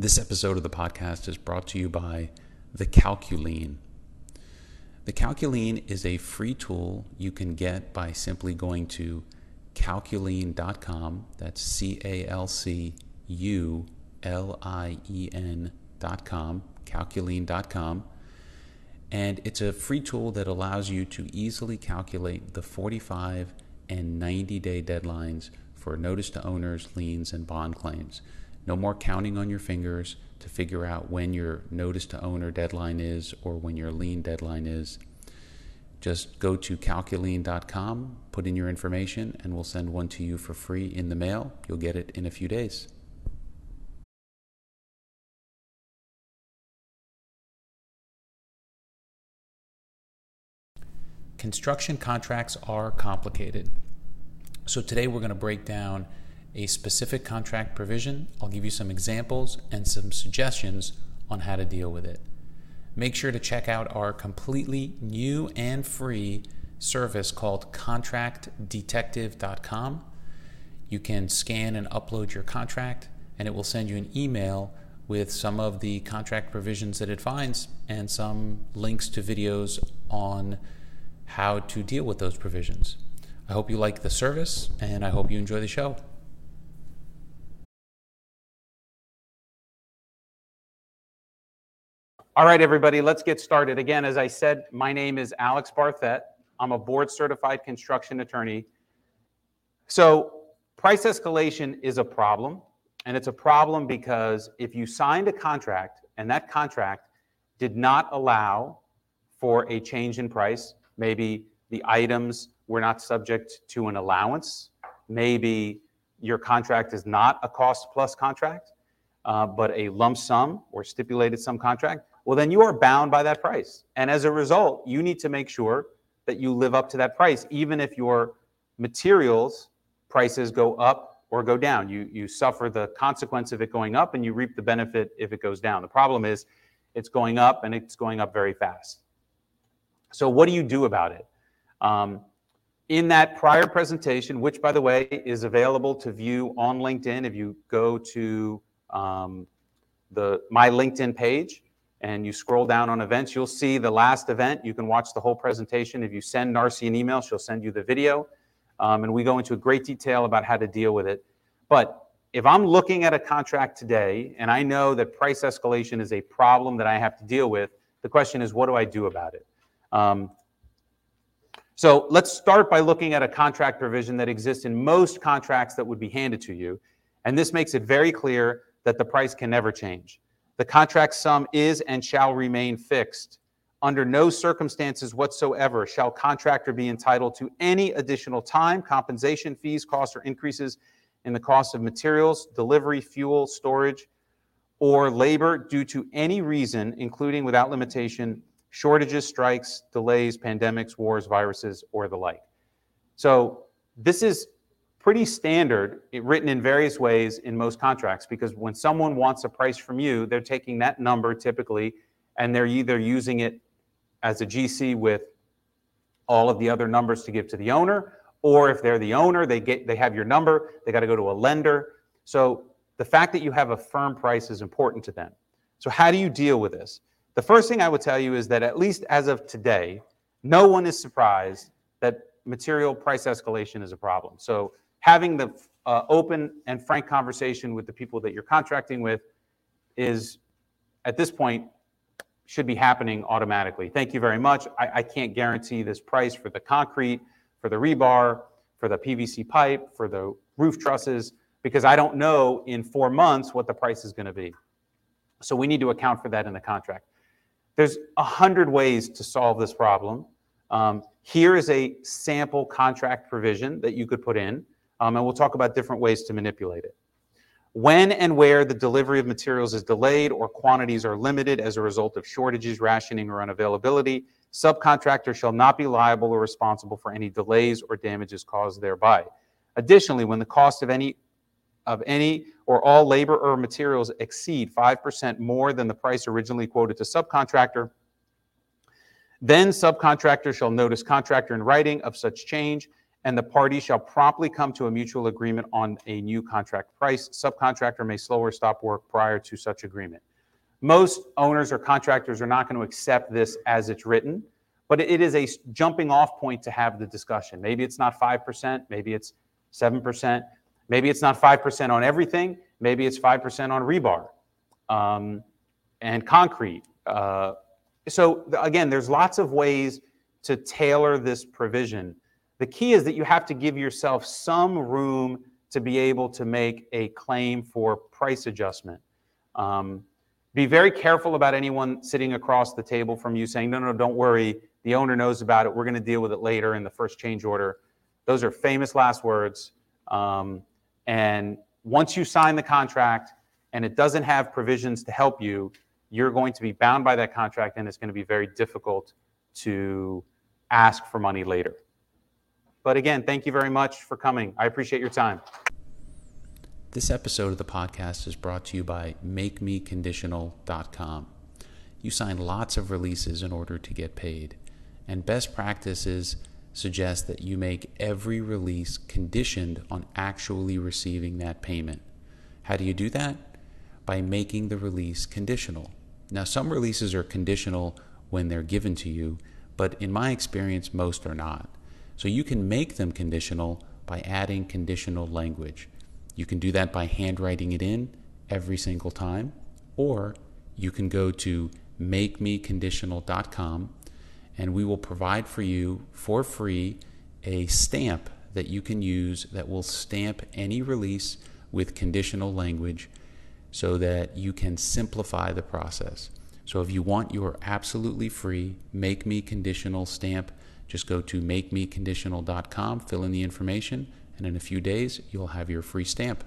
This episode of the podcast is brought to you by the CalcuLien. The CalcuLien is a free tool you can get by simply going to calculien.com. That's C A L C U L I E N.com, calculien.com. And it's a free tool that allows you to easily calculate the 45 and 90 day deadlines for notice to owners, liens, and bond claims. No more counting on your fingers to figure out when your notice to owner deadline is or when your lien deadline is. Just go to calculien.com, put in your information, and we'll send one to you for free in the mail. You'll get it in a few days. Construction contracts are complicated. So today we're going to break down a specific contract provision. I'll give you some examples and some suggestions on how to deal with it. Make sure to check out our completely new and free service called contractdetective.com. You can scan and upload your contract, and it will send you an email with some of the contract provisions that it finds and some links to videos on how to deal with those provisions. I hope you like the service and I hope you enjoy the show. All right, everybody, let's get started. Again, as I said, my name is Alex Barthet. I'm a board certified construction attorney. So, price escalation is a problem, and it's a problem because if you signed a contract and that contract did not allow for a change in price, Maybe the items were not subject to an allowance. Maybe your contract is not a cost plus contract, uh, but a lump sum or stipulated sum contract. Well, then you are bound by that price. And as a result, you need to make sure that you live up to that price, even if your materials prices go up or go down. You, you suffer the consequence of it going up and you reap the benefit if it goes down. The problem is it's going up and it's going up very fast. So, what do you do about it? Um, in that prior presentation, which by the way is available to view on LinkedIn, if you go to um, the my LinkedIn page and you scroll down on events, you'll see the last event. You can watch the whole presentation. If you send Narcy an email, she'll send you the video, um, and we go into great detail about how to deal with it. But if I'm looking at a contract today and I know that price escalation is a problem that I have to deal with, the question is, what do I do about it? Um, so let's start by looking at a contract provision that exists in most contracts that would be handed to you. And this makes it very clear that the price can never change. The contract sum is and shall remain fixed. Under no circumstances whatsoever shall contractor be entitled to any additional time, compensation, fees, costs, or increases in the cost of materials, delivery, fuel, storage, or labor due to any reason, including without limitation, shortages, strikes, delays, pandemics, wars, viruses, or the like. So this is pretty standard, eh, written in various ways in most contracts, because when someone wants a price from you, they're taking that number typically, and they're either using it as a GC with all of the other numbers to give to the owner, or if they're the owner, they get they have your number, they got to go to a lender. So the fact that you have a firm price is important to them. So how do you deal with this? The first thing I would tell you is that, at least as of today, no one is surprised that material price escalation is a problem. So, having the uh, open and frank conversation with the people that you're contracting with is, at this point, should be happening automatically. Thank you very much. I, I can't guarantee this price for the concrete, for the rebar, for the PVC pipe, for the roof trusses, because I don't know in four months what the price is going to be. So we need to account for that in the contract. There's a hundred ways to solve this problem. Um, here is a sample contract provision that you could put in, um, and we'll talk about different ways to manipulate it. When and where the delivery of materials is delayed or quantities are limited as a result of shortages, rationing, or unavailability, subcontractor shall not be liable or responsible for any delays or damages caused thereby. Additionally, when the cost of any of any or all labor or materials exceed 5% more than the price originally quoted to subcontractor, then subcontractor shall notice contractor in writing of such change and the parties shall promptly come to a mutual agreement on a new contract price. Subcontractor may slow or stop work prior to such agreement. Most owners or contractors are not going to accept this as it's written, but it is a jumping off point to have the discussion. Maybe it's not 5%, maybe it's 7%, maybe it's not 5% on everything, maybe it's 5% on rebar um, and concrete. Uh, so again, there's lots of ways to tailor this provision. The key is that you have to give yourself some room to be able to make a claim for price adjustment. Um, be very careful about anyone sitting across the table from you saying, no, no, don't worry. The owner knows about it. We're going to deal with it later in the first change order. Those are famous last words. Um, and once you sign the contract and it doesn't have provisions to help you, you're going to be bound by that contract and it's going to be very difficult to ask for money later. But again, thank you very much for coming. I appreciate your time. This episode of the podcast is brought to you by MakeMeConditional.com. You sign lots of releases in order to get paid, and best practices suggest that you make every release conditioned on actually receiving that payment. How do you do that? By making the release conditional. Now, some releases are conditional when they're given to you, but in my experience, most are not. So you can make them conditional by adding conditional language. You can do that by handwriting it in every single time, or you can go to makemeconditional.com and we will provide for you for free a stamp that you can use that will stamp any release with conditional language so that you can simplify the process. So if you want your absolutely free Make Me Conditional stamp, just go to makemeconditional.com, fill in the information, and in a few days you'll have your free stamp.